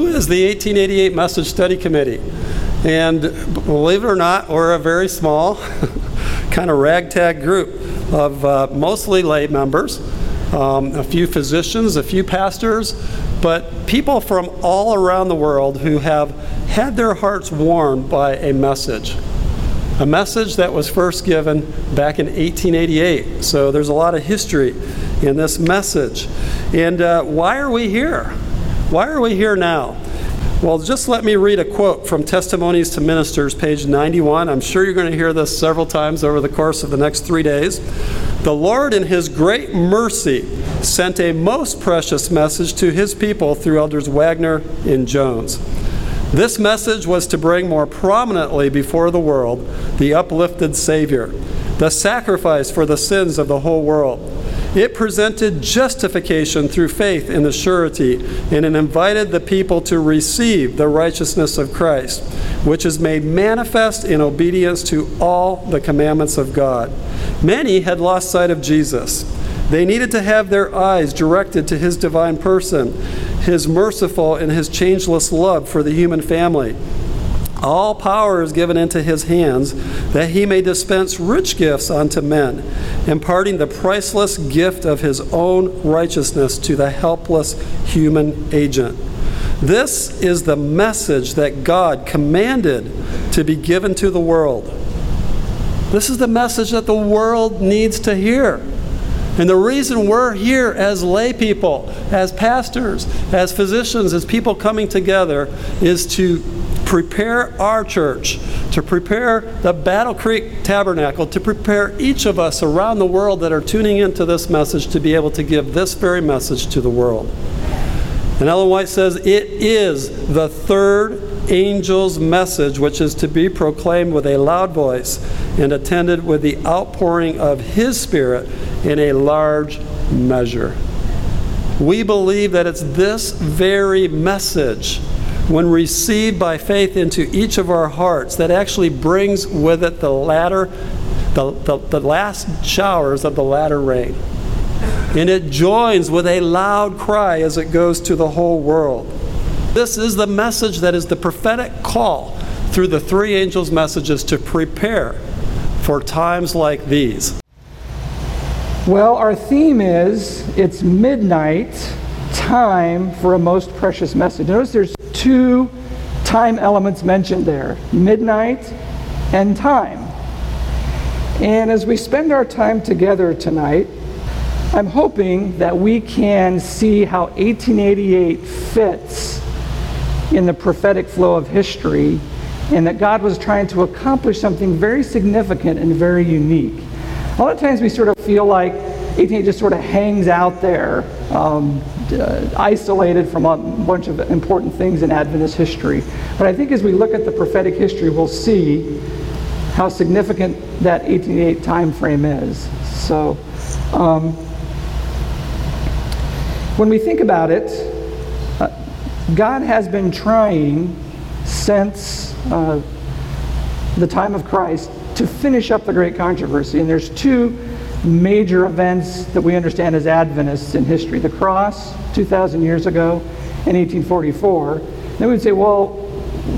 who is the 1888 Message Study Committee? And believe it or not, we're a very small, kind of ragtag group of uh, mostly lay members, um, a few physicians, a few pastors, but people from all around the world who have had their hearts warmed by a message. A message that was first given back in 1888. So there's a lot of history in this message. And uh, why are we here? Why are we here now? Well, just let me read a quote from Testimonies to Ministers, page 91. I'm sure you're going to hear this several times over the course of the next three days. The Lord, in His great mercy, sent a most precious message to His people through Elders Waggoner and Jones. This message was to bring more prominently before the world the uplifted Savior, the sacrifice for the sins of the whole world it presented justification through faith in the surety, and it invited the people to receive the righteousness of Christ, which is made manifest in obedience to all the commandments of God. Many had lost sight of Jesus. They needed to have their eyes directed to his divine person, his merciful and his changeless love for the human family all power is given into his hands, that he may dispense rich gifts unto men, imparting the priceless gift of his own righteousness to the helpless human agent. This is the message that God commanded to be given to the world. This is the message that the world needs to hear. And the reason we're here as lay people, as pastors, as physicians, as people coming together, is to prepare our church, to prepare the Battle Creek Tabernacle, to prepare each of us around the world that are tuning into this message to be able to give this very message to the world. And Ellen White says it is the third angel's message, which is to be proclaimed with a loud voice and attended with the outpouring of his Spirit in a large measure. We believe that it's this very message when received by faith into each of our hearts, that actually brings with it the latter, the, the, the last showers of the latter rain. And it joins with a loud cry as it goes to the whole world. This is the message that is the prophetic call through the three angels' messages to prepare for times like these. Well, our theme is it's midnight, time for a most precious message. Notice there's two time elements mentioned there midnight and time. And as we spend our time together tonight, I'm hoping that we can see how 1888 fits in the prophetic flow of history and that God was trying to accomplish something very significant and very unique. A lot of times we sort of feel like 1888 just sort of hangs out there, um, uh, isolated from a bunch of important things in Adventist history. But I think as we look at the prophetic history, we'll see how significant that 1888 time frame is. So, um, when we think about it, uh, God has been trying since uh, the time of Christ to finish up the great controversy. And there's two major events that we understand as Adventists in history the cross 2,000 years ago in 1844. Then we'd say, well,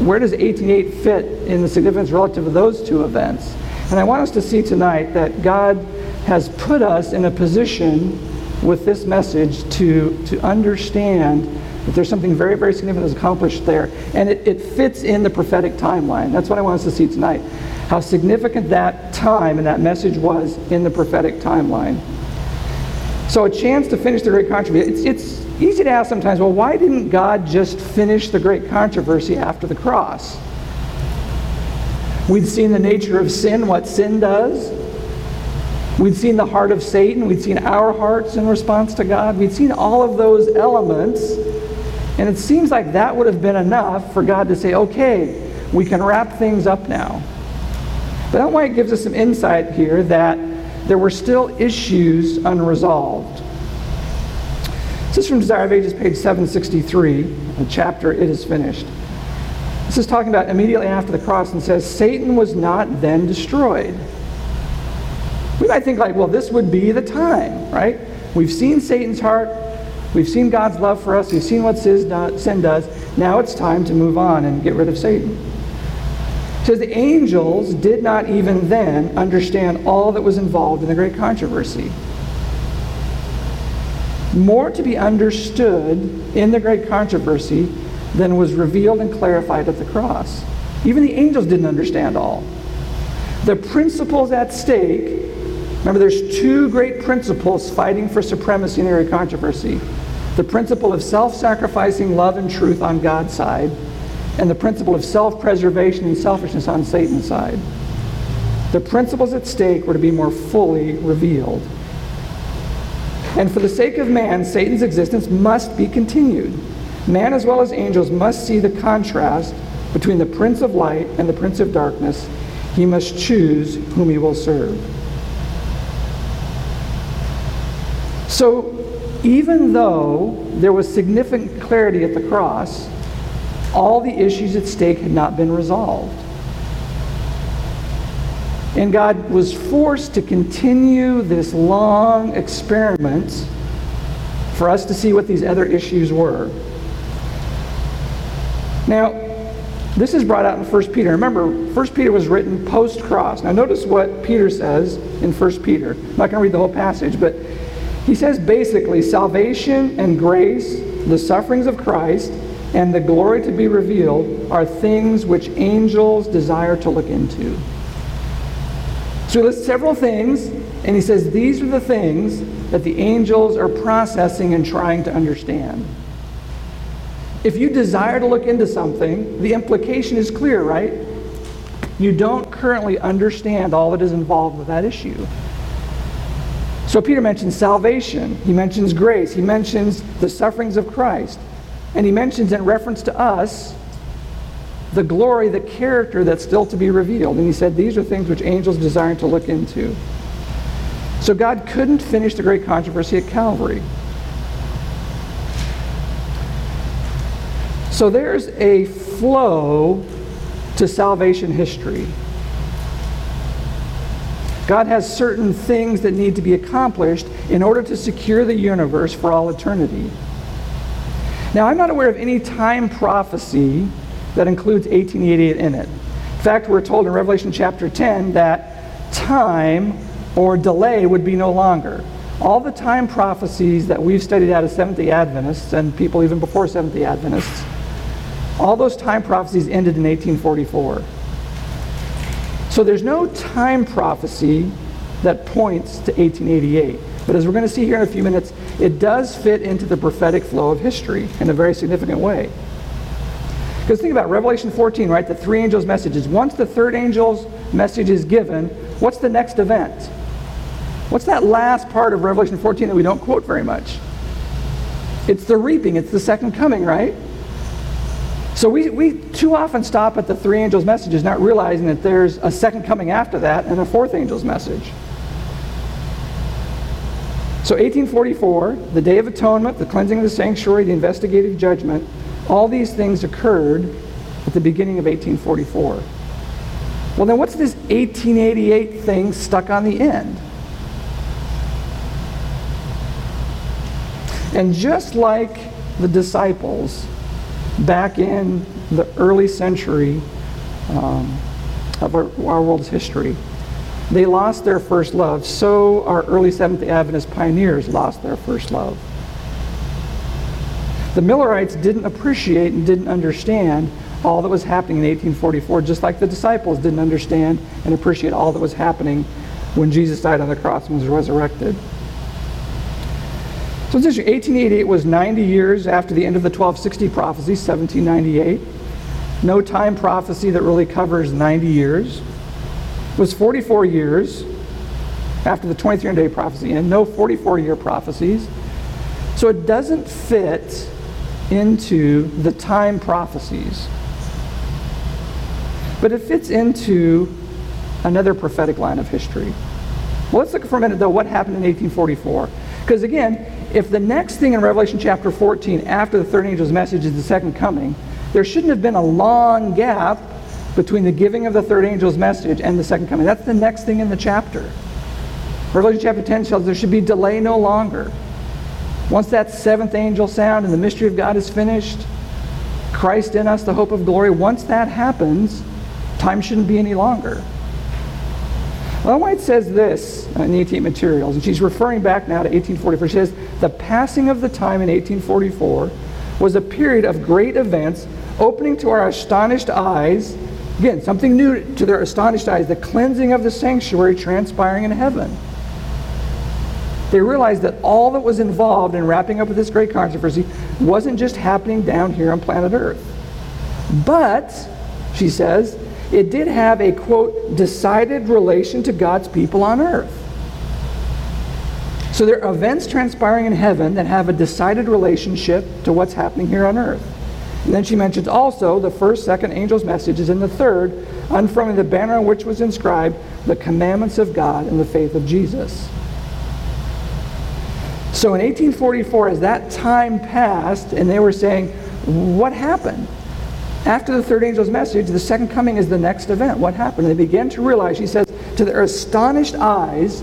where does 1808 fit in the significance relative to those two events? And I want us to see tonight that God has put us in a position with this message to, to understand that there's something very, very significant that's accomplished there. And it, it fits in the prophetic timeline. That's what I want us to see tonight how significant that time and that message was in the prophetic timeline. So, a chance to finish the great controversy. It's, it's easy to ask sometimes, well, why didn't God just finish the great controversy after the cross? We'd seen the nature of sin, what sin does. We'd seen the heart of Satan. We'd seen our hearts in response to God. We'd seen all of those elements. And it seems like that would have been enough for God to say, okay, we can wrap things up now. But Ellen White gives us some insight here that there were still issues unresolved. This is from Desire of Ages, page 763, the chapter It Is Finished. This is talking about immediately after the cross and says, Satan was not then destroyed. We might think, like, well, this would be the time, right? We've seen Satan's heart. We've seen God's love for us. We've seen what sin does. Now it's time to move on and get rid of Satan. It says the angels did not even then understand all that was involved in the great controversy. More to be understood in the great controversy than was revealed and clarified at the cross. Even the angels didn't understand all. The principles at stake remember, there's two great principles fighting for supremacy in the great controversy the principle of self sacrificing love and truth on God's side, and the principle of self preservation and selfishness on Satan's side. The principles at stake were to be more fully revealed. And for the sake of man, Satan's existence must be continued. Man, as well as angels, must see the contrast between the Prince of Light and the Prince of Darkness. He must choose whom he will serve. So, even though there was significant clarity at the cross, all the issues at stake had not been resolved. And God was forced to continue this long experiment for us to see what these other issues were. Now, this is brought out in 1 Peter. Remember, 1 Peter was written post cross. Now, notice what Peter says in 1 Peter. I'm not going to read the whole passage, but he says basically salvation and grace, the sufferings of Christ, and the glory to be revealed are things which angels desire to look into. So he lists several things, and he says these are the things that the angels are processing and trying to understand. If you desire to look into something, the implication is clear, right? You don't currently understand all that is involved with that issue. So Peter mentions salvation, he mentions grace, he mentions the sufferings of Christ, and he mentions in reference to us the glory, the character that's still to be revealed. And he said these are things which angels desire to look into. So God couldn't finish the great controversy at Calvary. So there's a flow to salvation history. God has certain things that need to be accomplished in order to secure the universe for all eternity. Now, I'm not aware of any time prophecy that includes 1888 in it. In fact, we're told in Revelation chapter 10 that time or delay would be no longer. All the time prophecies that we've studied out of Seventh day Adventists and people even before Seventh day Adventists all those time prophecies ended in 1844. So there's no time prophecy that points to 1888. But as we're going to see here in a few minutes, it does fit into the prophetic flow of history in a very significant way. Because think about Revelation 14, right? The three angels' messages. Once the third angel's message is given, what's the next event? What's that last part of Revelation 14 that we don't quote very much? It's the reaping, it's the second coming, right? So we, we too often stop at the three angels' messages, not realizing that there's a second coming after that and a fourth angel's message. So 1844, the Day of Atonement, the cleansing of the sanctuary, the investigative judgment, all these things occurred at the beginning of 1844. Well, then what's this 1888 thing stuck on the end? And just like the disciples, back in the early century um, of our, our, world's history. They lost their first love, so our early Seventh day Adventist pioneers lost their first love. The Millerites didn't appreciate and didn't understand all that was happening in 1844, just like the disciples didn't understand and appreciate all that was happening when Jesus died on the cross and was resurrected. So it's interesting. 1888 was 90 years after the end of the 1260 prophecy, 1798. No time prophecy that really covers 90 years. Was 44 years after the 2300 day prophecy, and no 44 year prophecies. So it doesn't fit into the time prophecies. But it fits into another prophetic line of history. Well, let's look for a minute, though, what happened in 1844. Because again, if the next thing in Revelation chapter 14, after the third angel's message, is the second coming, there shouldn't have been a long gap between the giving of the third angel's message and the second coming. That's the next thing in the chapter. Revelation chapter 10 tells there should be delay no longer. Once that seventh angel sound and the mystery of God is finished, Christ in us, the hope of glory, once that happens, time shouldn't be any longer. Ellen White says this in the 88 Materials, and she's referring back now to 1844. She says, The passing of the time in 1844 was a period of great events opening to our astonished eyes, again, something new to their astonished eyes, the cleansing of the sanctuary transpiring in heaven. They realized that all that was involved in wrapping up with this great controversy wasn't just happening down here on planet Earth. But, she says, it did have a, quote, decided relation to God's people on earth. So there are events transpiring in heaven that have a decided relationship to what's happening here on earth. And then she mentions also the first, second angel's messages, and the third, unfurling the banner on which was inscribed the commandments of God and the faith of Jesus. So in 1844, as that time passed, and they were saying, What happened? After the third angel's message, the second coming is the next event. What happened? They began to realize, she says, to their astonished eyes,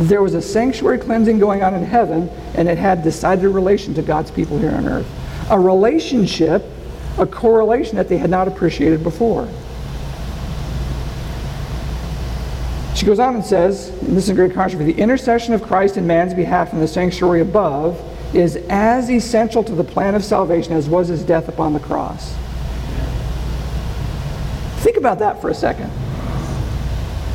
there was a sanctuary cleansing going on in heaven, and it had decided relation to God's people here on earth. A relationship, a correlation that they had not appreciated before. She goes on and says, and this is a great controversy, the intercession of Christ in man's behalf in the sanctuary above is as essential to the plan of salvation as was his death upon the cross. Think about that for a second.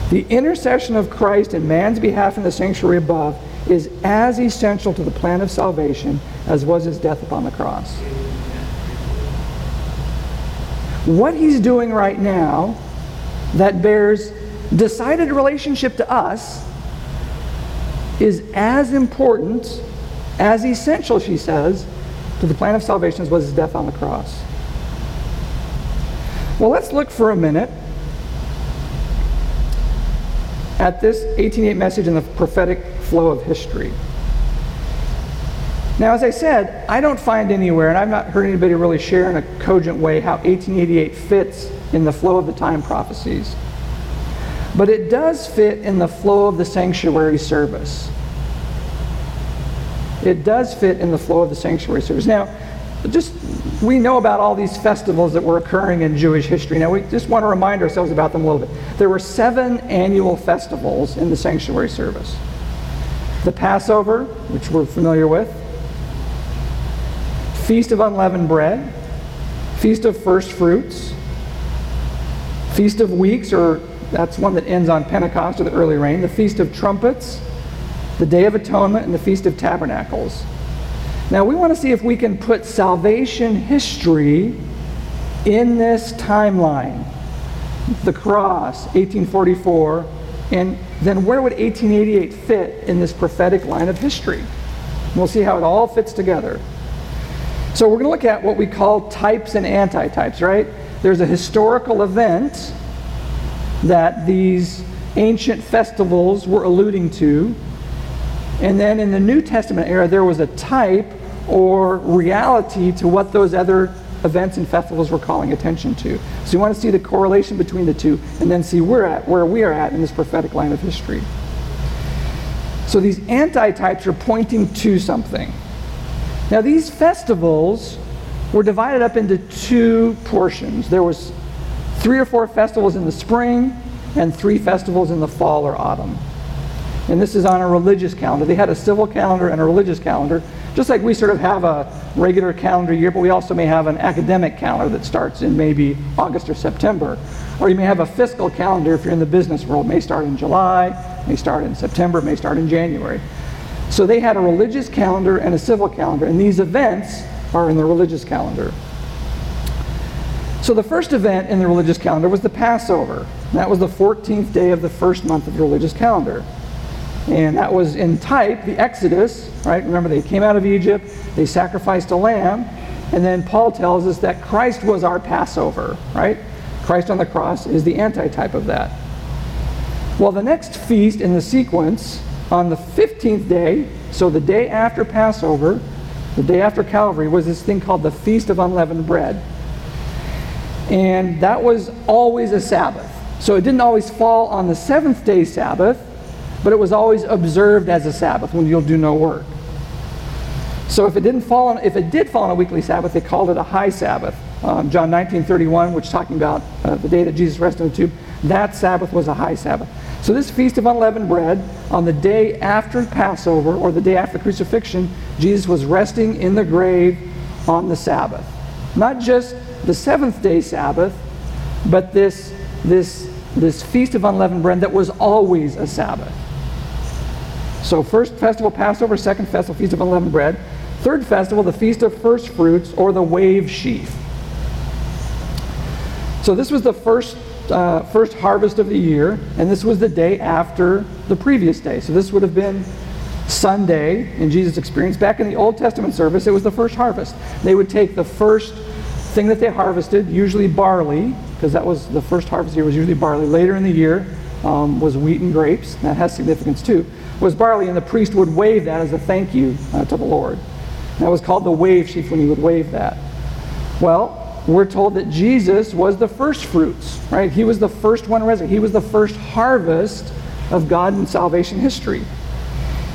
The intercession of Christ in man's behalf in the sanctuary above is as essential to the plan of salvation as was his death upon the cross. What he's doing right now that bears decided relationship to us is as important, as essential, she says, to the plan of salvation as was his death on the cross. Well, let's look for a minute at this 1888 message in the prophetic flow of history. Now, as I said, I don't find anywhere, and I've not heard anybody really share in a cogent way how 1888 fits in the flow of the time prophecies. But it does fit in the flow of the sanctuary service. It does fit in the flow of the sanctuary service. Now, just we know about all these festivals that were occurring in Jewish history. Now, we just want to remind ourselves about them a little bit. There were seven annual festivals in the sanctuary service the Passover, which we're familiar with, Feast of Unleavened Bread, Feast of First Fruits, Feast of Weeks, or that's one that ends on Pentecost or the early rain, the Feast of Trumpets, the Day of Atonement, and the Feast of Tabernacles. Now, we want to see if we can put salvation history in this timeline. The cross, 1844, and then where would 1888 fit in this prophetic line of history? We'll see how it all fits together. So, we're going to look at what we call types and antitypes, right? There's a historical event that these ancient festivals were alluding to. And then in the New Testament era, there was a type or reality to what those other events and festivals were calling attention to. So you want to see the correlation between the two and then see where, at, where we are at in this prophetic line of history. So these antitypes are pointing to something. Now these festivals were divided up into two portions. There was three or four festivals in the spring and three festivals in the fall or autumn. And this is on a religious calendar. They had a civil calendar and a religious calendar. Just like we sort of have a regular calendar year, but we also may have an academic calendar that starts in maybe August or September. Or you may have a fiscal calendar if you're in the business world. It may start in July, may start in September, may start in January. So they had a religious calendar and a civil calendar, and these events are in the religious calendar. So the first event in the religious calendar was the Passover. That was the 14th day of the first month of the religious calendar. And that was in type the Exodus, right? Remember, they came out of Egypt, they sacrificed a lamb, and then Paul tells us that Christ was our Passover, right? Christ on the cross is the antitype of that. Well, the next feast in the sequence, on the 15th day, so the day after Passover, the day after Calvary, was this thing called the Feast of Unleavened Bread. And that was always a Sabbath. So it didn't always fall on the seventh day Sabbath, but it was always observed as a Sabbath when you'll do no work. So if it didn't fall on, if it did fall on a weekly Sabbath, they called it a high Sabbath. Um, John 19:31, which is talking about uh, the day that Jesus rested in the tomb, that Sabbath was a high Sabbath. So this feast of unleavened bread, on the day after Passover or the day after the crucifixion, Jesus was resting in the grave on the Sabbath. Not just the seventh day Sabbath, but this this this feast of unleavened bread that was always a Sabbath. So first festival Passover, second festival feast of unleavened bread, third festival the feast of first fruits or the wave sheaf. So this was the first, uh, first harvest of the year, and this was the day after the previous day. So this would have been Sunday in Jesus' experience. Back in the Old Testament service, it was the first harvest. They would take the first thing that they harvested, usually barley, because that was the first harvest year was usually barley. Later in the year um, was wheat and grapes. That has significance too. Was barley, and the priest would wave that as a thank you uh, to the Lord. That was called the wave sheaf when he would wave that. Well, we're told that Jesus was the first fruits, right? He was the first one resurrected. He was the first harvest of God in salvation history.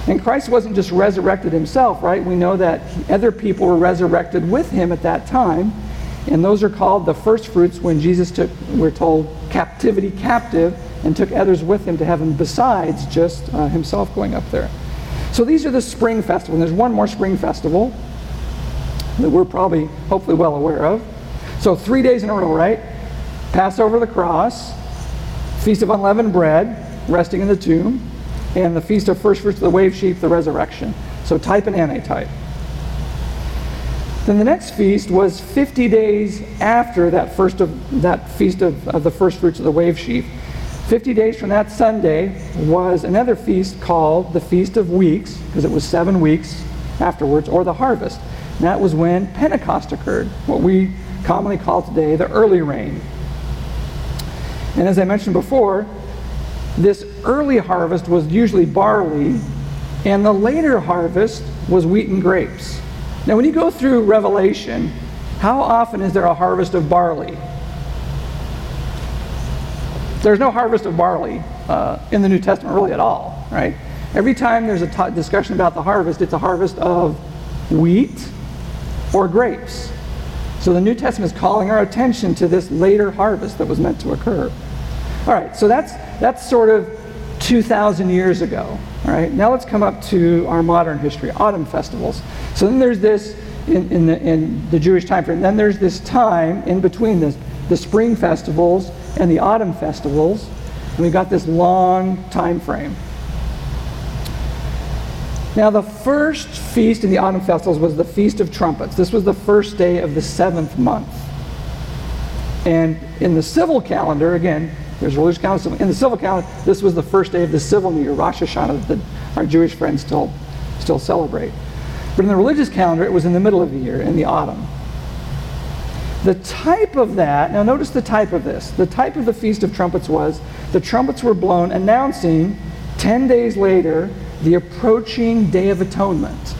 And Christ wasn't just resurrected himself, right? We know that other people were resurrected with him at that time. And those are called the first fruits when Jesus took, we're told, captivity captive and took others with him to heaven besides just uh, himself going up there. So these are the spring festival. And there's one more spring festival that we're probably, hopefully, well aware of. So three days in a row, right? Passover the cross, Feast of Unleavened Bread, resting in the tomb, and the Feast of First Fruits of the Wave Sheaf, the resurrection. So type and antitype. Then the next feast was 50 days after that first of that feast of, of the first fruits of the wave sheaf. 50 days from that Sunday was another feast called the Feast of Weeks, because it was seven weeks afterwards, or the harvest. And that was when Pentecost occurred, what we commonly called today the early rain. And as I mentioned before, this early harvest was usually barley, and the later harvest was wheat and grapes. Now, when you go through Revelation, how often is there a harvest of barley? There's no harvest of barley uh, in the New Testament really at all, right? Every time there's a t- discussion about the harvest, it's a harvest of wheat or grapes. So the New Testament is calling our attention to this later harvest that was meant to occur. All right, so that's that's sort of 2,000 years ago. All right, now let's come up to our modern history, autumn festivals. So then there's this in, in, the, in the Jewish time frame. Then there's this time in between this, the spring festivals and the autumn festivals. And we've got this long time frame. Now, the first feast in the autumn festivals was the Feast of Trumpets. This was the first day of the seventh month. And in the civil calendar, again, there's a religious calendar. In the civil calendar, this was the first day of the civil new year, Rosh Hashanah, that our Jewish friends still, still celebrate. But in the religious calendar, it was in the middle of the year, in the autumn. The type of that, now notice the type of this. The type of the Feast of Trumpets was the trumpets were blown announcing 10 days later the approaching Day of Atonement.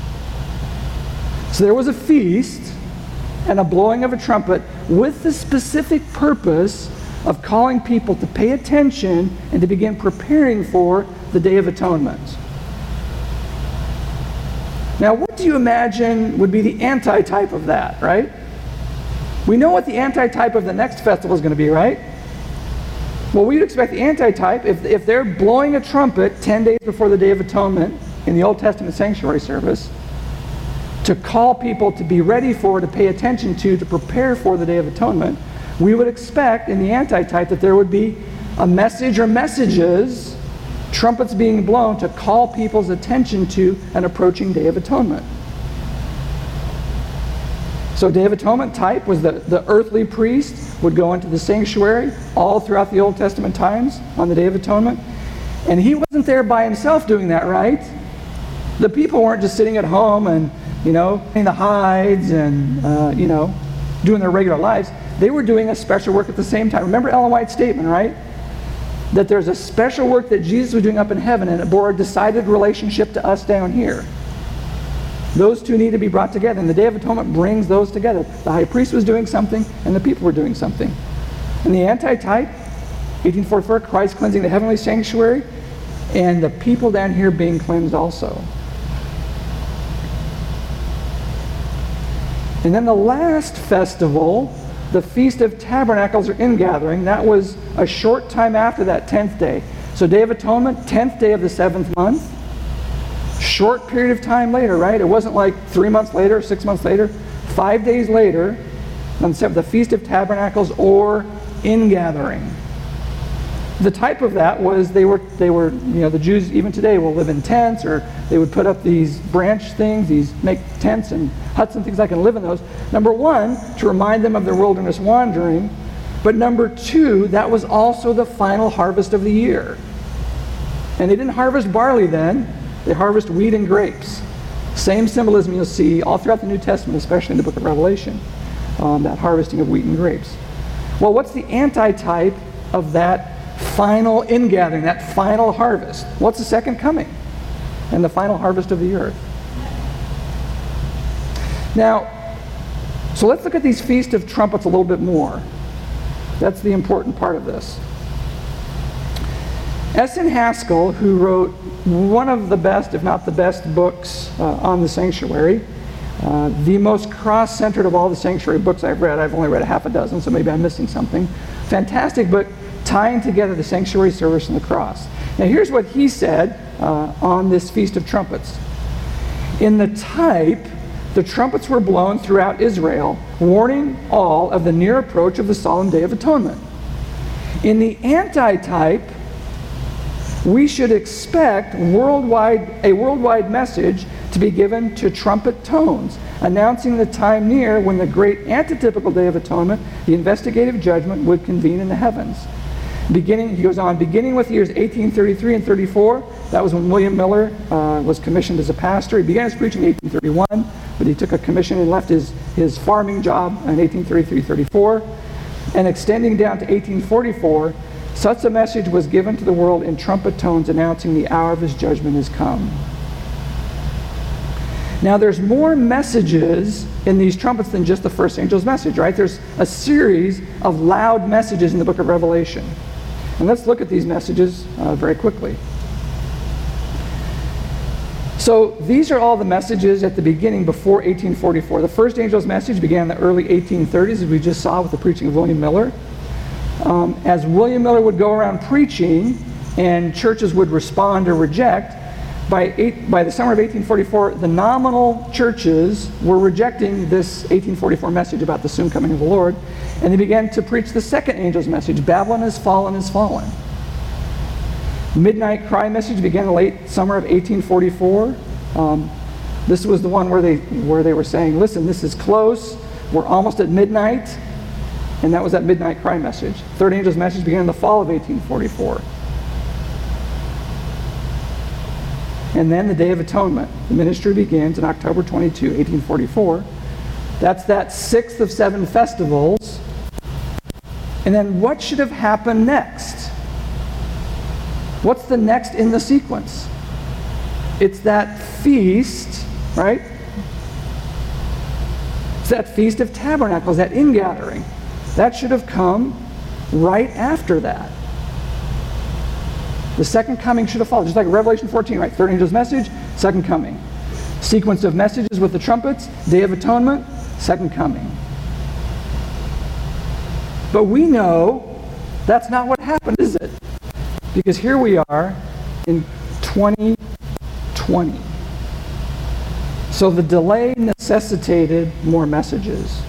So there was a feast and a blowing of a trumpet with the specific purpose of calling people to pay attention and to begin preparing for the Day of Atonement. Now, what do you imagine would be the anti-type of that, right? We know what the anti-type of the next festival is going to be, right? Well, we'd expect the anti-type, if, if they're blowing a trumpet 10 days before the Day of Atonement in the Old Testament sanctuary service, to call people to be ready for, to pay attention to, to prepare for the Day of Atonement, we would expect in the anti-type that there would be a message or messages, trumpets being blown to call people's attention to an approaching Day of Atonement. So Day of Atonement type was that the earthly priest would go into the sanctuary all throughout the Old Testament times on the Day of Atonement. And he wasn't there by himself doing that, right? The people weren't just sitting at home and, you know, in the hides and, uh, you know, doing their regular lives. They were doing a special work at the same time. Remember Ellen White's statement, right? That there's a special work that Jesus was doing up in heaven and it bore a decided relationship to us down here. Those two need to be brought together. And the Day of Atonement brings those together. The high priest was doing something, and the people were doing something. And the anti-type, 1844, Christ cleansing the heavenly sanctuary, and the people down here being cleansed also. And then the last festival, the Feast of Tabernacles or ingathering, that was a short time after that 10th day. So Day of Atonement, 10th day of the seventh month. Short period of time later, right? It wasn't like three months later, six months later. Five days later, on the Feast of Tabernacles or ingathering. The type of that was they were, they were, you know, the Jews even today will live in tents or they would put up these branch things, these make tents and huts and things like that and live in those. Number one, to remind them of their wilderness wandering. But number two, that was also the final harvest of the year. And they didn't harvest barley then, they harvest wheat and grapes. Same symbolism you'll see all throughout the New Testament, especially in the book of Revelation, um, that harvesting of wheat and grapes. Well, what's the antitype of that final ingathering, that final harvest. What's the second coming? And the final harvest of the earth. Now, so let's look at these Feast of Trumpets a little bit more. That's the important part of this. S.N. Haskell, who wrote one of the best, if not the best, books uh, on the sanctuary, uh, the most cross centered of all the sanctuary books I've read. I've only read a half a dozen, so maybe I'm missing something. Fantastic book tying together the sanctuary service and the cross. Now, here's what he said uh, on this Feast of Trumpets. In the type, the trumpets were blown throughout Israel, warning all of the near approach of the solemn Day of Atonement. In the antitype, we should expect worldwide, a worldwide message to be given to trumpet tones, announcing the time near when the great antitypical Day of Atonement, the investigative judgment, would convene in the heavens. Beginning, he goes on, beginning with the years 1833 and 34, that was when William Miller uh, was commissioned as a pastor. He began his preaching in 1831, but he took a commission and left his, his farming job in 1833-34. And extending down to 1844, such a message was given to the world in trumpet tones announcing the hour of his judgment has come. Now, there's more messages in these trumpets than just the first angel's message, right? There's a series of loud messages in the book of Revelation. And let's look at these messages uh, very quickly. So these are all the messages at the beginning before 1844. The first angel's message began in the early 1830s, as we just saw with the preaching of William Miller. Um, as William Miller would go around preaching and churches would respond or reject, by, eight, by the summer of 1844, the nominal churches were rejecting this 1844 message about the soon coming of the Lord, and they began to preach the second angel's message Babylon has fallen, has fallen. Midnight cry message began in late summer of 1844. Um, this was the one where they, where they were saying, listen, this is close, we're almost at midnight, and that was that midnight cry message. Third angel's message began in the fall of 1844. And then the Day of Atonement. The ministry begins in October 22, 1844. That's that sixth of seven festivals. And then what should have happened next? What's the next in the sequence? It's that feast, right? It's that Feast of Tabernacles, that ingathering. That should have come right after that. The second coming should have followed, just like Revelation 14, right? Third angel's message, second coming. Sequence of messages with the trumpets, Day of Atonement, second coming. But we know that's not what happened, is it? Because here we are in 2020. So the delay necessitated more messages.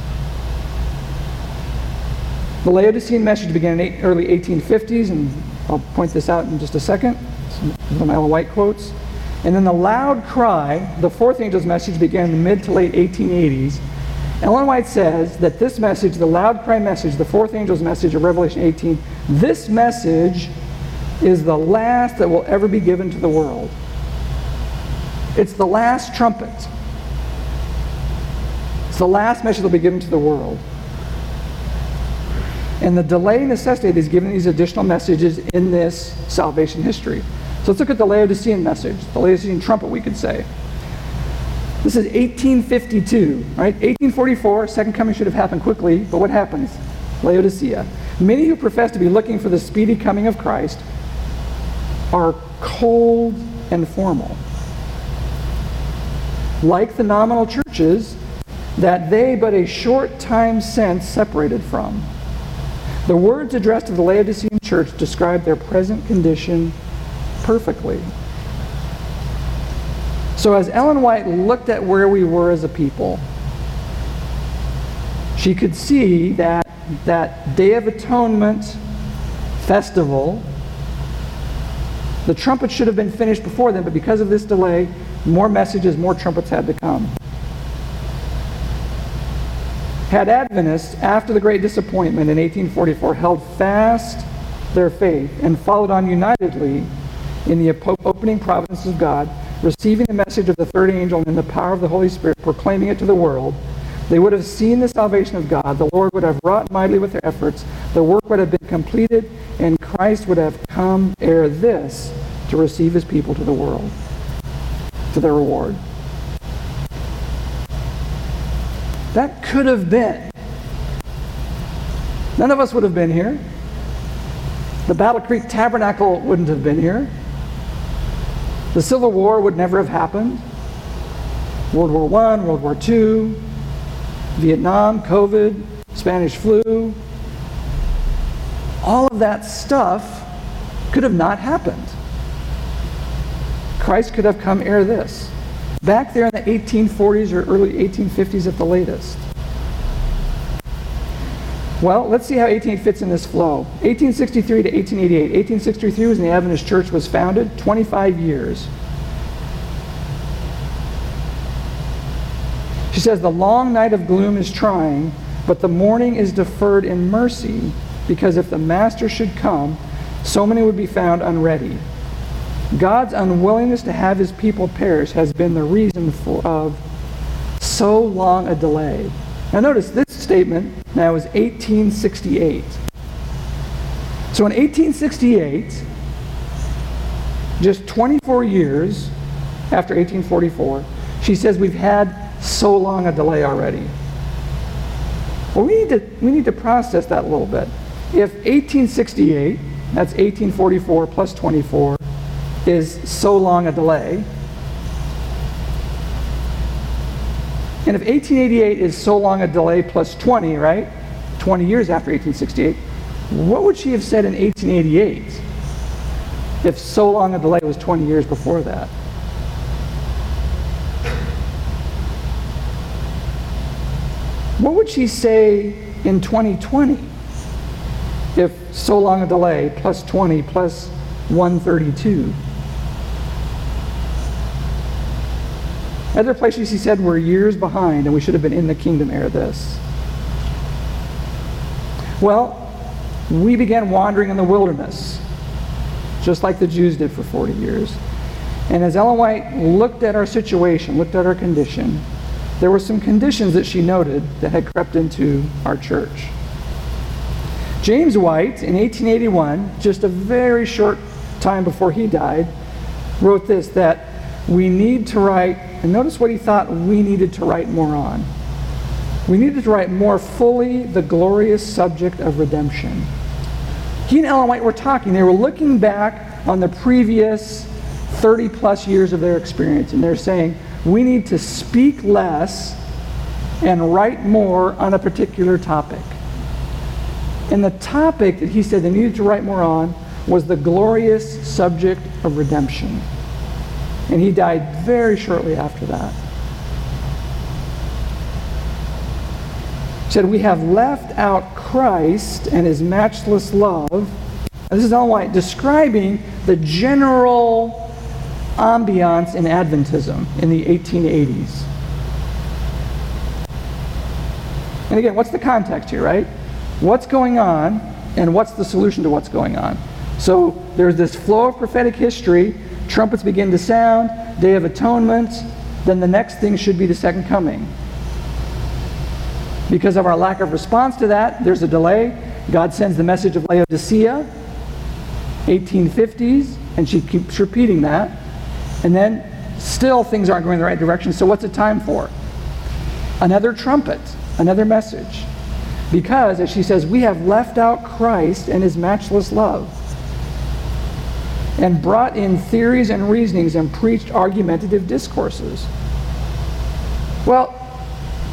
The Laodicean message began in early 1850s and I'll point this out in just a second. Some Ellen White quotes. And then the loud cry, the fourth angel's message, began in the mid to late 1880s. Ellen White says that this message, the loud cry message, the fourth angel's message of Revelation 18, this message is the last that will ever be given to the world. It's the last trumpet. It's the last message that will be given to the world. And the delay necessitated is giving these additional messages in this salvation history. So let's look at the Laodicean message, the Laodicean trumpet, we could say. This is 1852, right? 1844, second coming should have happened quickly, but what happens? Laodicea. Many who profess to be looking for the speedy coming of Christ are cold and formal. Like the nominal churches, that they but a short time since separated from. The words addressed to the Laodicean church describe their present condition perfectly. So, as Ellen White looked at where we were as a people, she could see that that Day of Atonement festival, the trumpets should have been finished before then, but because of this delay, more messages, more trumpets had to come. Had Adventists, after the Great Disappointment in 1844, held fast their faith and followed on unitedly in the opening providence of God, receiving the message of the third angel and in the power of the Holy Spirit, proclaiming it to the world, they would have seen the salvation of God. The Lord would have wrought mightily with their efforts. The work would have been completed, and Christ would have come ere this to receive his people to the world, to their reward. That could have been. None of us would have been here. The Battle Creek Tabernacle wouldn't have been here. The Civil War would never have happened. World War I, World War II, Vietnam, COVID, Spanish flu. All of that stuff could have not happened. Christ could have come ere this back there in the 1840s or early 1850s at the latest. Well, let's see how 18 fits in this flow. 1863 to 1888. 1863 was when the Adventist Church was founded, 25 years. She says, The long night of gloom is trying, but the morning is deferred in mercy, because if the Master should come, so many would be found unready. God's unwillingness to have his people perish has been the reason for, of so long a delay. Now notice this statement now is 1868. So in 1868, just 24 years after 1844, she says we've had so long a delay already. Well, we need to, we need to process that a little bit. If 1868, that's 1844 plus 24, is so long a delay. And if 1888 is so long a delay plus 20, right? 20 years after 1868, what would she have said in 1888 if so long a delay was 20 years before that? What would she say in 2020 if so long a delay plus 20 plus 132? Other places he said we're years behind and we should have been in the kingdom ere this. Well, we began wandering in the wilderness, just like the Jews did for 40 years. And as Ellen White looked at our situation, looked at our condition, there were some conditions that she noted that had crept into our church. James White, in 1881, just a very short time before he died, wrote this that we need to write and notice what he thought we needed to write more on. We needed to write more fully the glorious subject of redemption. He and Ellen White were talking. They were looking back on the previous 30 plus years of their experience, and they're saying, we need to speak less and write more on a particular topic. And the topic that he said they needed to write more on was the glorious subject of redemption. And he died very shortly after that. He said, We have left out Christ and his matchless love. This is Ellen White describing the general ambiance in Adventism in the 1880s. And again, what's the context here, right? What's going on and what's the solution to what's going on? So there's this flow of prophetic history trumpets begin to sound, Day of Atonement, then the next thing should be the second coming. Because of our lack of response to that, there's a delay. God sends the message of Laodicea, 1850s, and she keeps repeating that. And then still things aren't going in the right direction, so what's it time for? Another trumpet, another message. Because, as she says, we have left out Christ and his matchless love and brought in theories and reasonings and preached argumentative discourses. Well,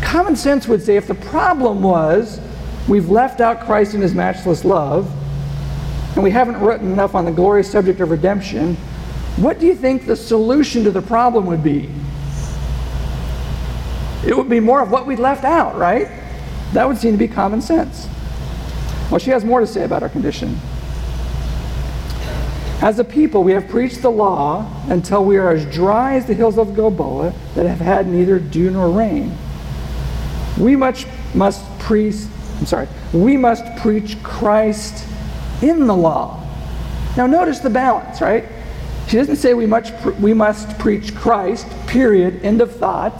common sense would say if the problem was we've left out Christ and his matchless love, and we haven't written enough on the glorious subject of redemption, what do you think the solution to the problem would be? It would be more of what we left out, right? That would seem to be common sense. Well, she has more to say about our condition. As a people, we have preached the law until we are as dry as the hills of Gilboa that have had neither dew nor rain. We much must preach, I'm sorry, we must preach Christ in the law. Now notice the balance, right? She doesn't say we, much, we must preach Christ, period, end of thought.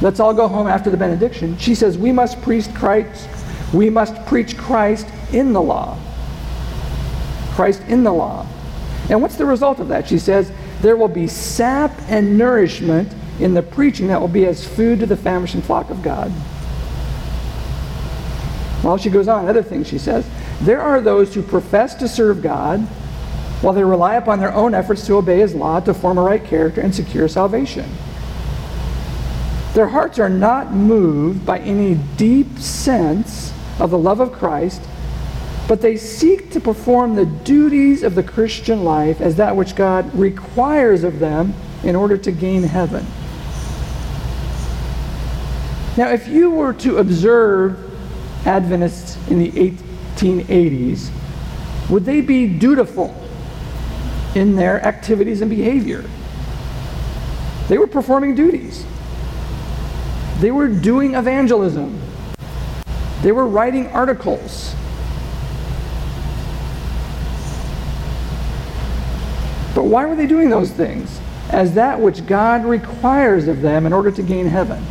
Let's all go home after the benediction. She says we must preach Christ, we must preach Christ in the law. Christ in the law. And what's the result of that? She says there will be sap and nourishment in the preaching that will be as food to the famished flock of God. Well, she goes on, other things she says. There are those who profess to serve God while they rely upon their own efforts to obey his law to form a right character and secure salvation. Their hearts are not moved by any deep sense of the love of Christ, but they seek to perform the duties of the Christian life as that which God requires of them in order to gain heaven. Now, if you were to observe Adventists in the 1880s, would they be dutiful in their activities and behavior? They were performing duties. They were doing evangelism. They were writing articles. But why were they doing those things? As that which God requires of them in order to gain heaven.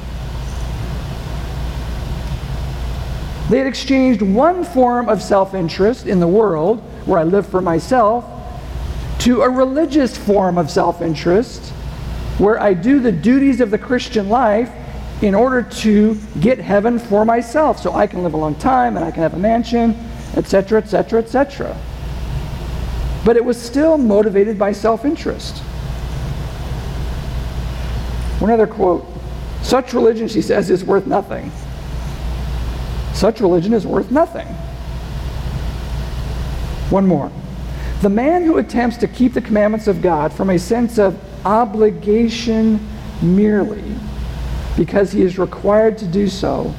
They had exchanged one form of self interest in the world, where I live for myself, to a religious form of self interest, where I do the duties of the Christian life in order to get heaven for myself so I can live a long time and I can have a mansion, etc., etc., etc. But it was still motivated by self interest. One other quote Such religion, she says, is worth nothing. Such religion is worth nothing. One more. The man who attempts to keep the commandments of God from a sense of obligation merely because he is required to do so,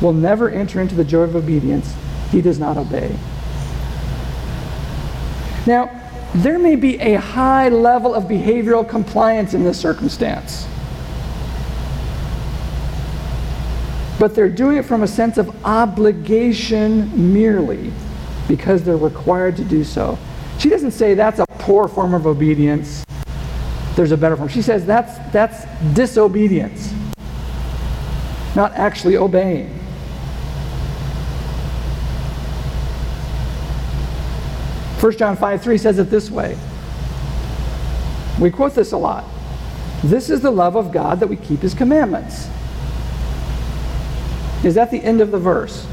will never enter into the joy of obedience he does not obey. Now, there may be a high level of behavioral compliance in this circumstance. But they're doing it from a sense of obligation merely because they're required to do so. She doesn't say that's a poor form of obedience. There's a better form. She says that's, that's disobedience not actually obeying. First John 5 3 says it this way. We quote this a lot. This is the love of God that we keep his commandments. Is that the end of the verse?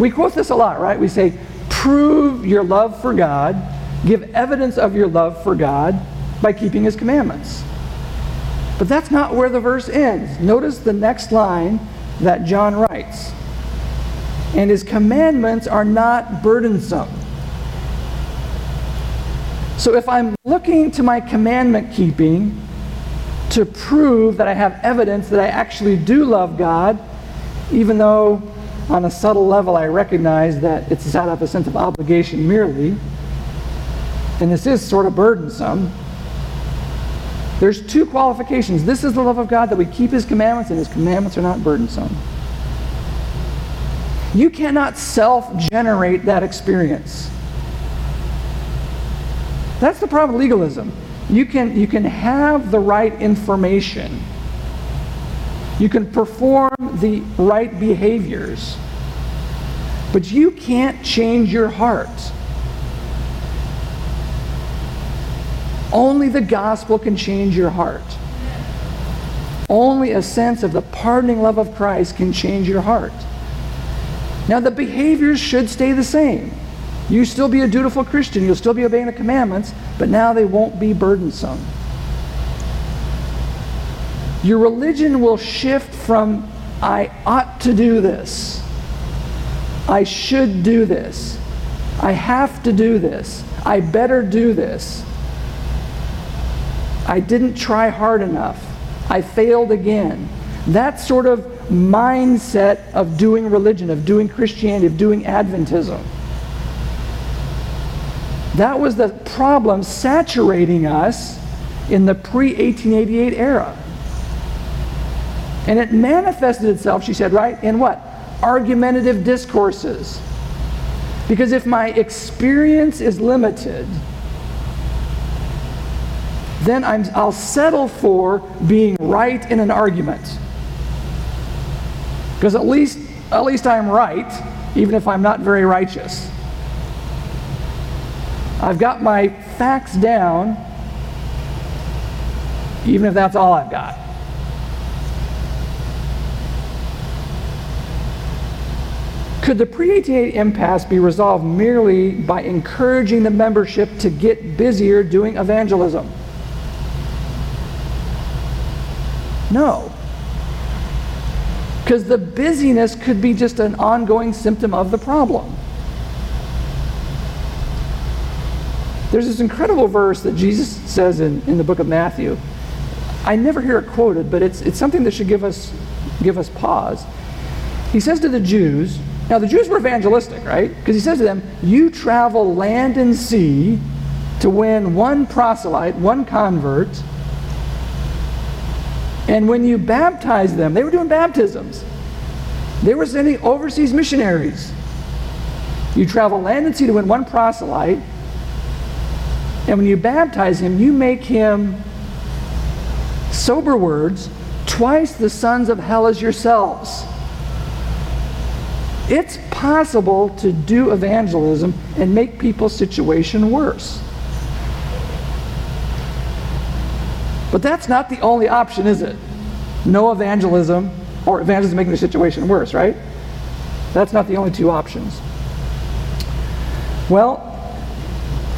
We quote this a lot, right? We say, prove your love for God, give evidence of your love for God by keeping his commandments. But that's not where the verse ends. Notice the next line that John writes. And his commandments are not burdensome. So if I'm looking to my commandment keeping to prove that I have evidence that I actually do love God, even though on a subtle level I recognize that it's out of a sense of obligation merely, and this is sort of burdensome, there's two qualifications. This is the love of God that we keep His commandments, and His commandments are not burdensome. You cannot self generate that experience. That's the problem of legalism. You can, you can have the right information, you can perform the right behaviors, but you can't change your heart. Only the gospel can change your heart. Only a sense of the pardoning love of Christ can change your heart. Now, the behaviors should stay the same. You still be a dutiful Christian, you'll still be obeying the commandments, but now they won't be burdensome. your religion will shift from, I ought to do this, I should do this, I have to do this, I better do this, I didn't try hard enough, I failed again. That sort of mindset of doing religion, of doing Christianity, of doing Adventism. That was the problem saturating us in the pre 1888 era. And it manifested itself, she said, right, in what? Argumentative discourses. Because if my experience is limited, then i will settle for being right in an argument. Because at least, at least I'm right, even if I'm not very righteous. I've got my facts down, even if that's all I've got. Could the pre 1888 impasse be resolved merely by encouraging the membership to get busier doing evangelism? No. Because the busyness could be just an ongoing symptom of the problem. There's this incredible verse that Jesus says in, in the book of Matthew. I never hear it quoted, but it's, it's something that should give us, give us pause. He says to the Jews, now, the Jews were evangelistic, right? Because he says to them, You travel land and sea to win one proselyte, one convert. And when you baptize them, they were doing baptisms, they were sending overseas missionaries. You travel land and sea to win one proselyte. And when you baptize him, you make him, sober words, twice the sons of hell as yourselves. It's possible to do evangelism and make people's situation worse. But that's not the only option, is it? No evangelism or evangelism making the situation worse, right? That's not the only two options. Well,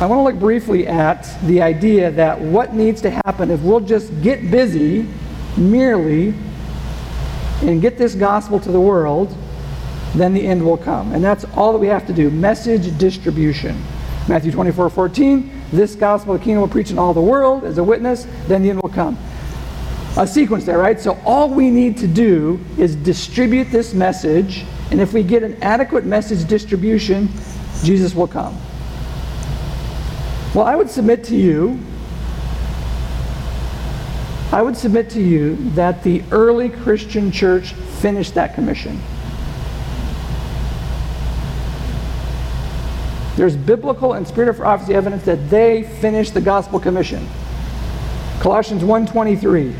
I want to look briefly at the idea that what needs to happen if we'll just get busy merely and get this gospel to the world then the end will come. And that's all that we have to do message distribution. Matthew 24 14, this gospel of the kingdom will preach in all the world as a witness, then the end will come. A sequence there, right? So all we need to do is distribute this message, and if we get an adequate message distribution, Jesus will come. Well, I would submit to you, I would submit to you that the early Christian church finished that commission. There's biblical and spirit of prophecy evidence that they finished the gospel commission. Colossians 1:23.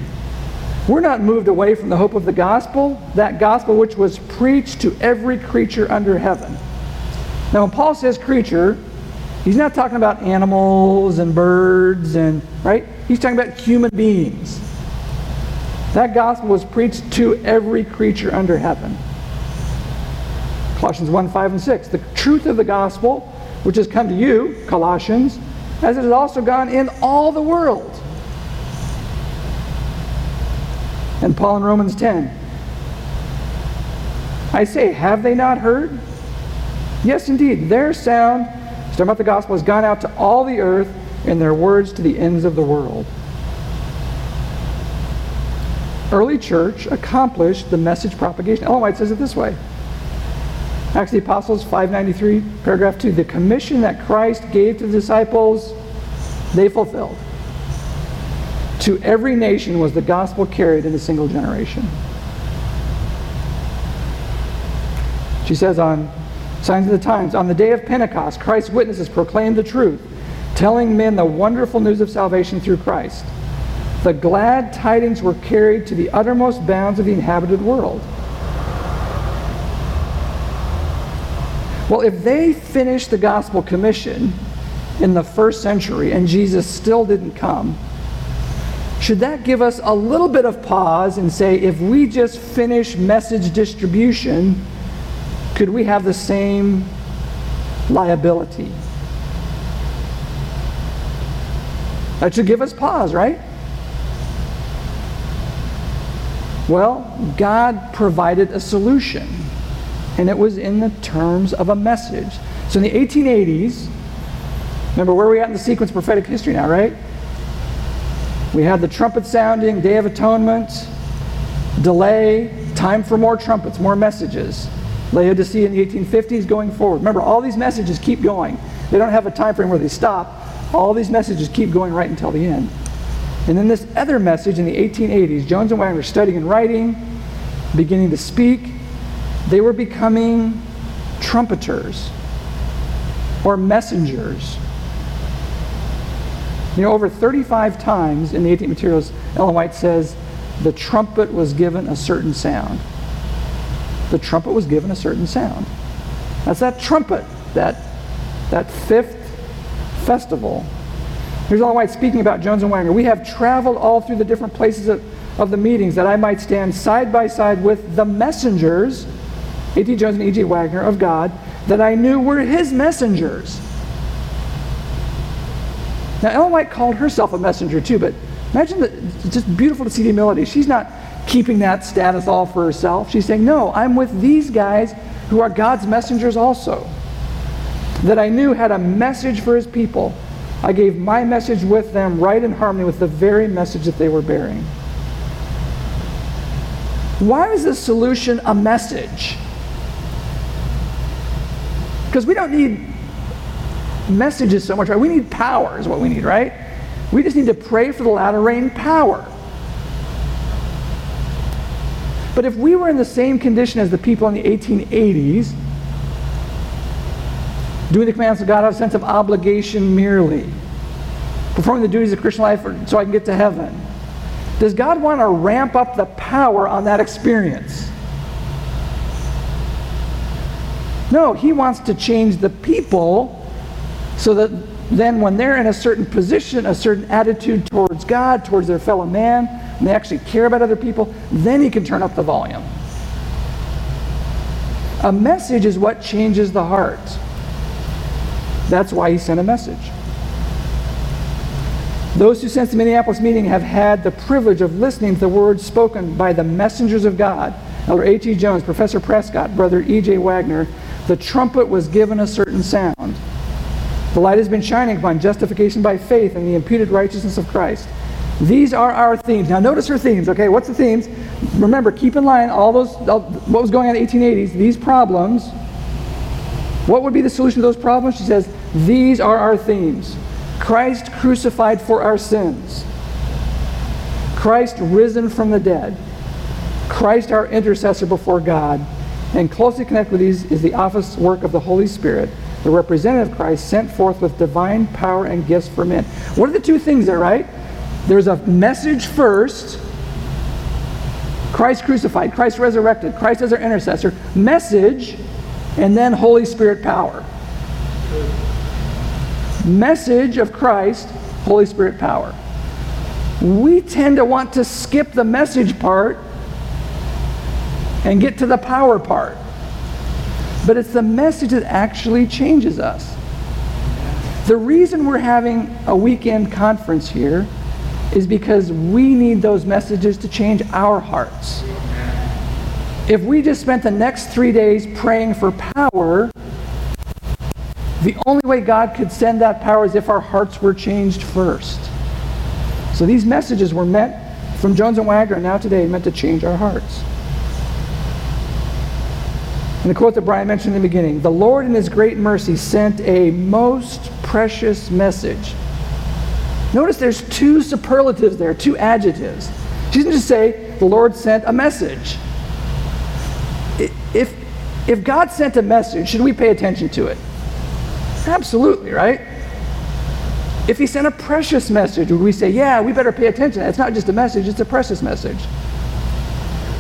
We're not moved away from the hope of the gospel, that gospel which was preached to every creature under heaven. Now, when Paul says creature, he's not talking about animals and birds and right? He's talking about human beings. That gospel was preached to every creature under heaven. Colossians 1 5 and 6. The truth of the gospel which has come to you, Colossians, as it has also gone in all the world. And Paul in Romans 10. I say, have they not heard? Yes, indeed, their sound, talking about the gospel, has gone out to all the earth, and their words to the ends of the world. Early church accomplished the message propagation. Ellen White says it this way Acts of the Apostles 593, paragraph 2. The commission that Christ gave to the disciples, they fulfilled. To every nation was the gospel carried in a single generation. She says on Signs of the Times, on the day of Pentecost, Christ's witnesses proclaimed the truth, telling men the wonderful news of salvation through Christ. The glad tidings were carried to the uttermost bounds of the inhabited world. Well, if they finished the gospel commission in the first century and Jesus still didn't come, should that give us a little bit of pause and say, if we just finish message distribution, could we have the same liability? That should give us pause, right? Well, God provided a solution, and it was in the terms of a message. So in the 1880s, remember where we at in the sequence of prophetic history now, right? We had the trumpet sounding, Day of Atonement, delay, time for more trumpets, more messages. Laodicea in the 1850s going forward. Remember, all these messages keep going. They don't have a time frame where they stop. All these messages keep going right until the end. And then this other message in the 1880s, Jones and Waggoner studying and writing, beginning to speak. They were becoming trumpeters or messengers. You know, over 35 times in the 18 materials, Ellen White says the trumpet was given a certain sound. The trumpet was given a certain sound. That's that trumpet, that, that fifth festival. Here's Ellen White speaking about Jones and Waggoner. We have traveled all through the different places of, of the meetings that I might stand side by side with the messengers, A.T. Jones and E.J. Waggoner of God, that I knew were his messengers. Now, Ellen White called herself a messenger too, but imagine that it's just beautiful to see the humility. She's not keeping that status all for herself. She's saying, No, I'm with these guys who are God's messengers also. That I knew had a message for his people. I gave my message with them right in harmony with the very message that they were bearing. Why is the solution a message? Because we don't need messages so much, right? We need power, is what we need, right? We just need to pray for the latter rain power. But if we were in the same condition as the people in the 1880s, doing the commands of God out of a sense of obligation merely, performing the duties of Christian life so I can get to heaven, does God want to ramp up the power on that experience? No, He wants to change the people so that then when they're in a certain position, a certain attitude towards God, towards their fellow man, and they actually care about other people, then he can turn up the volume. A message is what changes the heart. That's why he sent a message. Those who sense the Minneapolis meeting have had the privilege of listening to the words spoken by the messengers of God, Elder A.T. Jones, Professor Prescott, Brother E.J. Waggoner. The trumpet was given a certain sound. The light has been shining upon justification by faith and the imputed righteousness of Christ. These are our themes. Now, notice her themes, okay? What's the themes? Remember, keep in line all those, all, what was going on in the 1880s, these problems. What would be the solution to those problems? She says, These are our themes Christ crucified for our sins, Christ risen from the dead, Christ our intercessor before God, and closely connected with these is the office work of the Holy Spirit the representative of Christ sent forth with divine power and gifts for men. What are the two things there, right? There's a message first Christ crucified, Christ resurrected, Christ as our intercessor, message, and then Holy Spirit power. Message of Christ, Holy Spirit power. We tend to want to skip the message part and get to the power part. But it's the message that actually changes us. The reason we're having a weekend conference here is because we need those messages to change our hearts. If we just spent the next three days praying for power, the only way God could send that power is if our hearts were changed first. So these messages were meant from Jones and Waggoner now today meant to change our hearts. And the quote that Brian mentioned in the beginning The Lord, in His great mercy, sent a most precious message. Notice there's two superlatives there, two adjectives. She doesn't just say, The Lord sent a message. If, if God sent a message, should we pay attention to it? Absolutely, right? If He sent a precious message, would we say, Yeah, we better pay attention? It's not just a message, it's a precious message.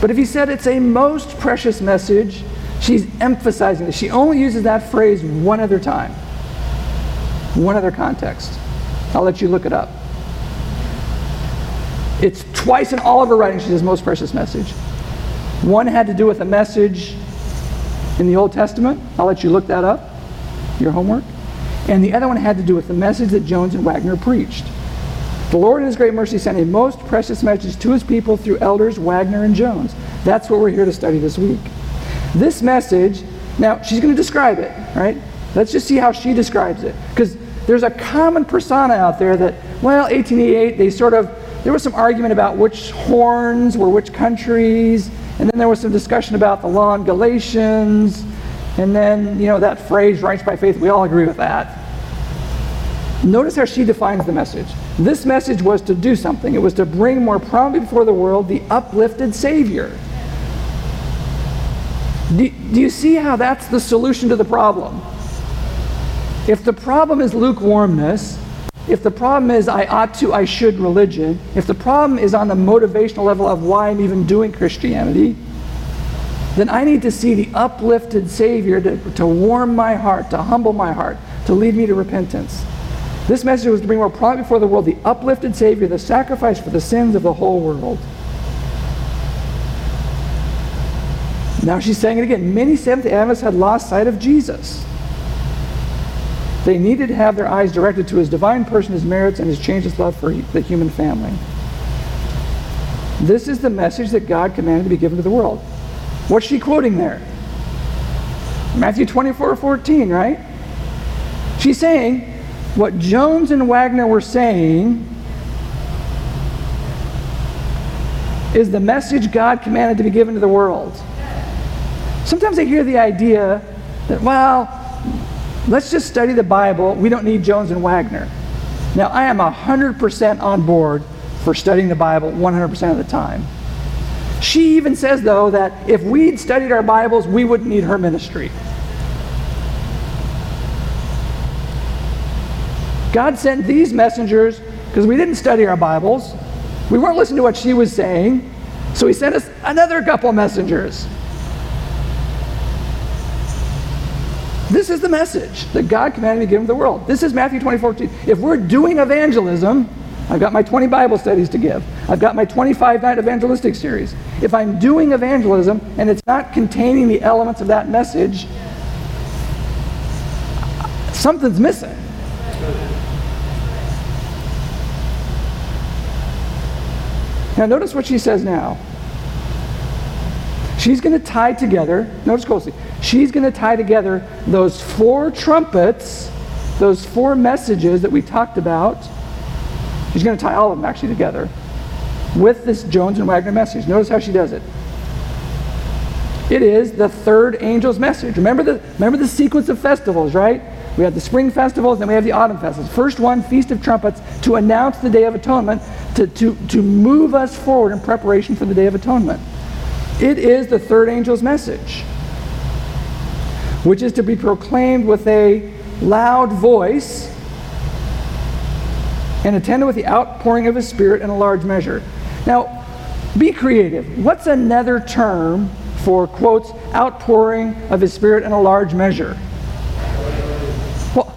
But if He said it's a most precious message, She's emphasizing this. She only uses that phrase one other time, one other context. I'll let you look it up. It's twice in all of her writing she says most precious message. One had to do with a message in the Old Testament. I'll let you look that up, your homework. And the other one had to do with the message that Jones and Waggoner preached. The Lord in His great mercy sent a most precious message to His people through elders Waggoner and Jones. That's what we're here to study this week. This message, now she's going to describe it, right? Let's just see how she describes it. Because there's a common persona out there that, well, 1888, they sort of, there was some argument about which horns were which countries, and then there was some discussion about the law in Galatians, and then, you know, that phrase, rights by faith, we all agree with that. Notice how she defines the message. This message was to do something. It was to bring more prominently before the world the uplifted Savior. Do, do you see how that's the solution to the problem? If the problem is lukewarmness, if the problem is I ought to, I should religion, if the problem is on the motivational level of why I'm even doing Christianity, then I need to see the uplifted Savior to, to warm my heart, to humble my heart, to lead me to repentance. This message was to bring more prominently before the world the uplifted Savior, the sacrifice for the sins of the whole world. Now she's saying it again. Many Seventh Adventists had lost sight of Jesus. They needed to have their eyes directed to his divine person, his merits, and his changeless love for the human family. This is the message that God commanded to be given to the world. What's she quoting there? Matthew 24 14, right? She's saying what Jones and Waggoner were saying is the message God commanded to be given to the world. Sometimes I hear the idea that, well, let's just study the Bible. We don't need Jones and Waggoner. Now, I am 100% on board for studying the Bible 100% of the time. She even says, though, that if we'd studied our Bibles, we wouldn't need her ministry. God sent these messengers because we didn't study our Bibles. We weren't listening to what she was saying. So he sent us another couple messengers. This is the message that God commanded me to give to the world. This is Matthew 24. If we're doing evangelism, I've got my 20 Bible studies to give. I've got my 25 night evangelistic series. If I'm doing evangelism and it's not containing the elements of that message, something's missing. Now, notice what she says now. She's going to tie together, notice closely, she's going to tie together those four trumpets, those four messages that we talked about. She's going to tie all of them actually together with this Jones and Waggoner message. Notice how she does it. It is the third angel's message. Remember the, remember the sequence of festivals, right? We have the spring festivals, then we have the autumn festivals. First one, Feast of Trumpets, to announce the Day of Atonement, to, to, to move us forward in preparation for the Day of Atonement. It is the third angel's message, which is to be proclaimed with a loud voice and attended with the outpouring of his Spirit in a large measure. Now, be creative. What's another term for, quotes, outpouring of his Spirit in a large measure? Well,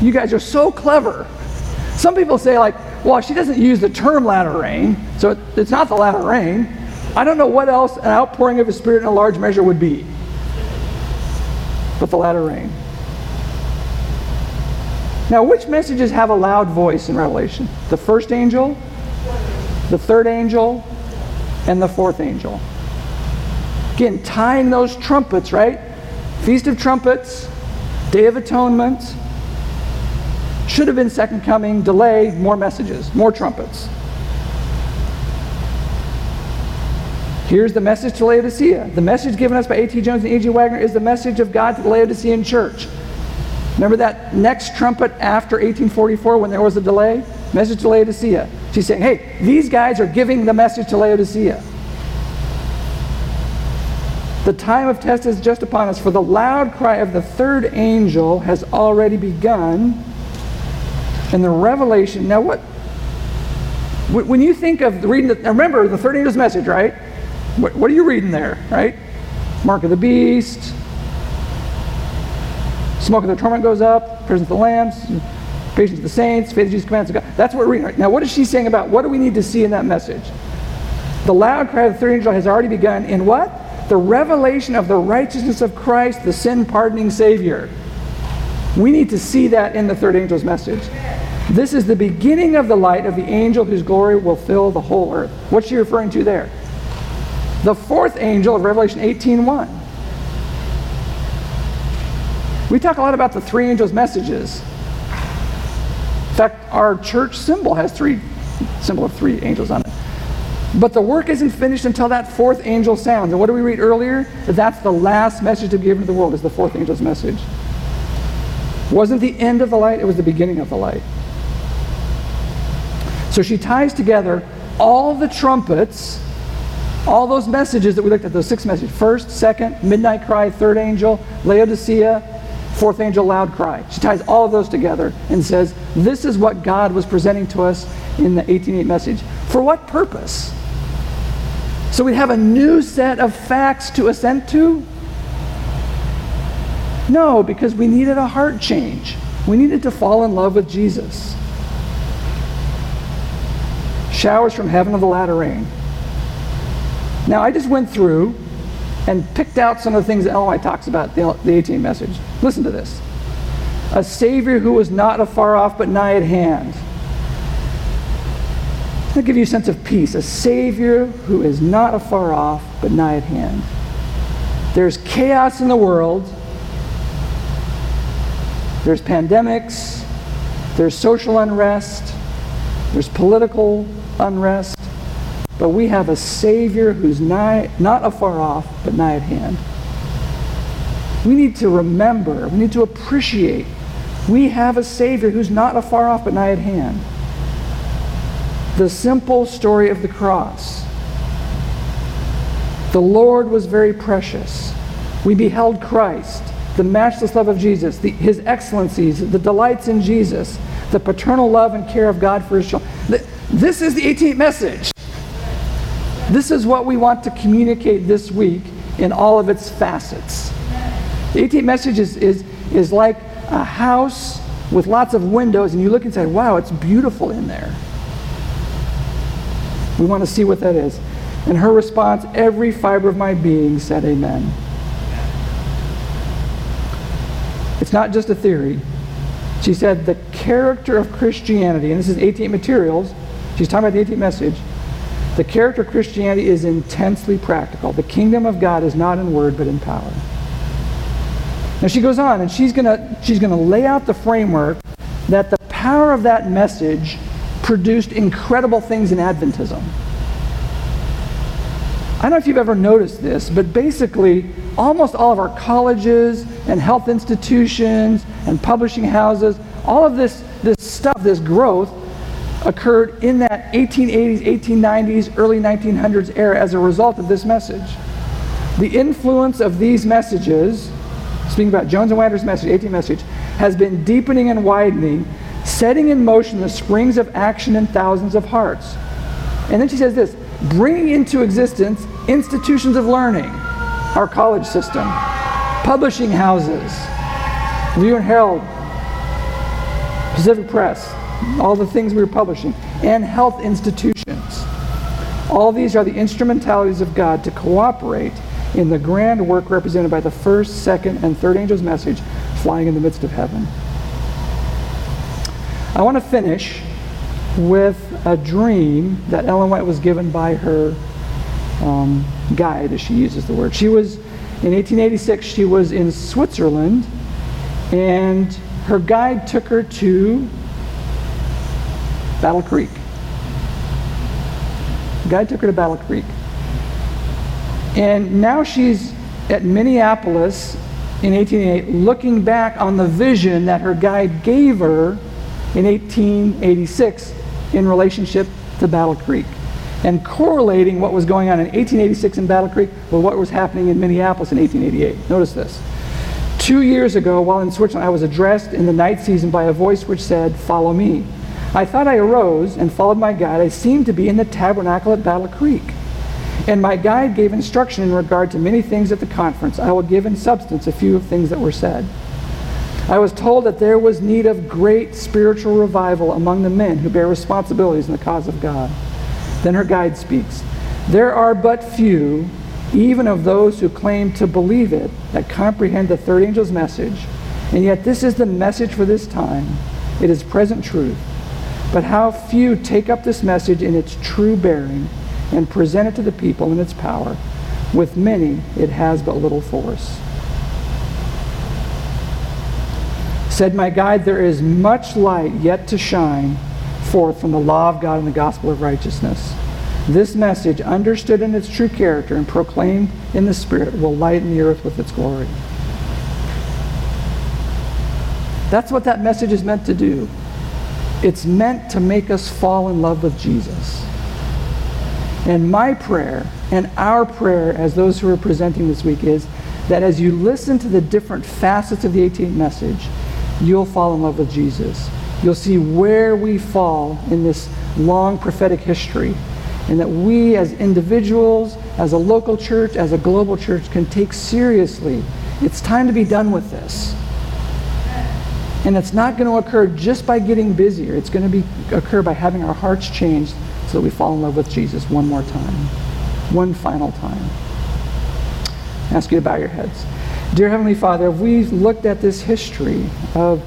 you guys are so clever. Some people say, like, well, she doesn't use the term latter rain, so it's not the latter rain. I don't know what else an outpouring of His Spirit in a large measure would be but the latter rain. Now, which messages have a loud voice in Revelation? The first angel, the third angel, and the fourth angel. Again, tying those trumpets, right? Feast of Trumpets, Day of Atonement. Should have been second coming, delay, more messages, more trumpets. Here's the message to Laodicea. The message given us by A.T. Jones and E.G. Waggoner is the message of God to the Laodicean church. Remember that next trumpet after 1844 when there was a delay? Message to Laodicea. She's saying, hey, these guys are giving the message to Laodicea. The time of test is just upon us, for the loud cry of the third angel has already begun. And the revelation, now what? When you think of reading, the, remember the third angel's message, right? What, what are you reading there, right? Mark of the beast, smoke of the torment goes up, presence of the lambs, patience of the saints, faith of Jesus commands of God. That's what we're reading right now. What is she saying about what do we need to see in that message? The loud cry of the third angel has already begun in what? The revelation of the righteousness of Christ, the sin pardoning Savior. We need to see that in the third angel's message. This is the beginning of the light of the angel whose glory will fill the whole earth. What's she referring to there? The fourth angel of Revelation 18:1. We talk a lot about the three angels' messages. In fact, our church symbol has three symbol of three angels on it. But the work isn't finished until that fourth angel sounds. And what do we read earlier? That that's the last message to be given to the world is the fourth angel's message. It wasn't the end of the light, it was the beginning of the light. So she ties together all the trumpets, all those messages that we looked at, those six messages first, second, midnight cry, third angel, Laodicea, fourth angel, loud cry. She ties all of those together and says, This is what God was presenting to us in the 18.8 message. For what purpose? So we'd have a new set of facts to assent to? No, because we needed a heart change. We needed to fall in love with Jesus. Showers from heaven of the latter rain. Now, I just went through and picked out some of the things that White talks about the, the 18 message. Listen to this. A Savior who was not afar off but nigh at hand I'll give you a sense of peace, a Savior who is not afar off, but nigh at hand. There's chaos in the world. There's pandemics. There's social unrest. There's political unrest. But we have a Savior who's nigh, not afar off, but nigh at hand. We need to remember, we need to appreciate, we have a Savior who's not afar off, but nigh at hand the simple story of the cross. The Lord was very precious. We beheld Christ, the matchless love of Jesus, the, his excellencies, the delights in Jesus, the paternal love and care of God for his children. This is the 18th message. This is what we want to communicate this week in all of its facets. The 18th message is, is, is like a house with lots of windows, and you look inside, wow, it's beautiful in there. We want to see what that is. And her response, every fiber of my being said amen. It's not just a theory. She said the character of Christianity, and this is 18 materials, she's talking about the 18 message. The character of Christianity is intensely practical. The kingdom of God is not in word but in power. Now she goes on and she's gonna she's going to lay out the framework that the power of that message produced incredible things in Adventism. I don't know if you've ever noticed this, but basically, almost all of our colleges and health institutions and publishing houses, all of this, this stuff, this growth, occurred in that 1880s, 1890s, early 1900s era as a result of this message. The influence of these messages, speaking about Jones and Waggoner's message, 18 message, has been deepening and widening setting in motion the springs of action in thousands of hearts. And then she says this bringing into existence institutions of learning, our college system, publishing houses, Review and Herald, Pacific Press, all the things we were publishing, and health institutions. All these are the instrumentalities of God to cooperate in the grand work represented by the first, second, and third angel's message flying in the midst of heaven. I want to finish with a dream that Ellen White was given by her um, guide, as she uses the word. She was, in 1886, she was in Switzerland, and her guide took her to Battle Creek. Guide took her to Battle Creek. And now she's at Minneapolis in 1888, looking back on the vision that her guide gave her in 1886 in relationship to Battle Creek and correlating what was going on in 1886 in Battle Creek with what was happening in Minneapolis in 1888. Notice this. Two years ago, while in Switzerland, I was addressed in the night season by a voice which said, Follow me. I thought I arose and followed my guide. I seemed to be in the tabernacle at Battle Creek. And my guide gave instruction in regard to many things at the conference. I will give in substance a few of things that were said. I was told that there was need of great spiritual revival among the men who bear responsibilities in the cause of God. Then her guide speaks. There are but few, even of those who claim to believe it, that comprehend the third angel's message. And yet, this is the message for this time. It is present truth. But how few take up this message in its true bearing and present it to the people in its power. With many, it has but little force. Said my guide, there is much light yet to shine forth from the law of God and the gospel of righteousness. This message, understood in its true character and proclaimed in the Spirit, will lighten the earth with its glory. That's what that message is meant to do. It's meant to make us fall in love with Jesus. And my prayer and our prayer as those who are presenting this week is that as you listen to the different facets of the 18th message, you'll fall in love with Jesus. You'll see where we fall in this long prophetic history and that we as individuals, as a local church, as a global church can take seriously. It's time to be done with this. And it's not going to occur just by getting busier. It's going to be, occur by having our hearts changed so that we fall in love with Jesus one more time, one final time. I ask you to bow your heads. Dear Heavenly Father, if we've looked at this history of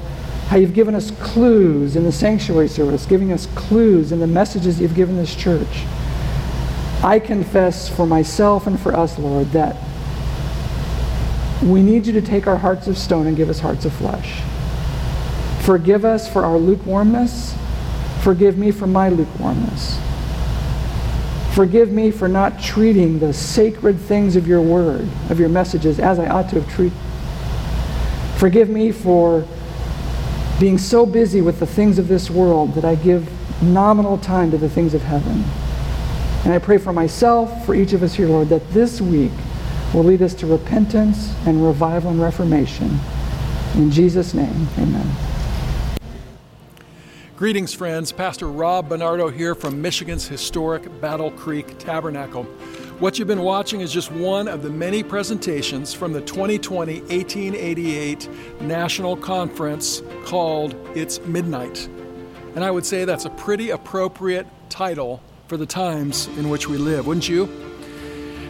how you've given us clues in the sanctuary service, giving us clues in the messages you've given this church. I confess for myself and for us, Lord, that we need you to take our hearts of stone and give us hearts of flesh. Forgive us for our lukewarmness. Forgive me for my lukewarmness. Forgive me for not treating the sacred things of your word, of your messages, as I ought to have treated. Forgive me for being so busy with the things of this world that I give nominal time to the things of heaven. And I pray for myself, for each of us here, Lord, that this week will lead us to repentance and revival and reformation. In Jesus' name, amen. Greetings, friends. Pastor Rob Bernardo here from Michigan's historic Battle Creek Tabernacle. What you've been watching is just one of the many presentations from the 2020 1888 National Conference called It's Midnight. And I would say that's a pretty appropriate title for the times in which we live, wouldn't you?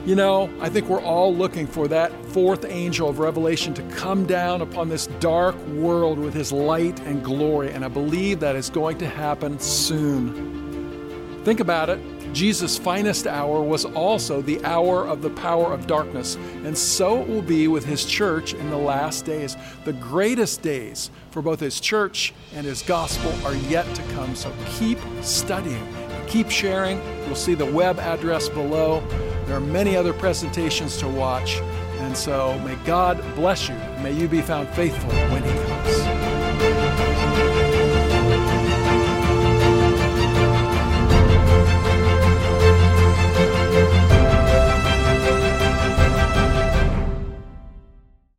You know, I think we're all looking for that fourth angel of Revelation to come down upon this dark world with his light and glory, and I believe that is going to happen soon. Think about it. Jesus' finest hour was also the hour of the power of darkness, and so it will be with his church in the last days. The greatest days for both his church and his gospel are yet to come, so keep studying, keep sharing. You'll see the web address below. There are many other presentations to watch. And so may God bless you. May you be found faithful when He comes.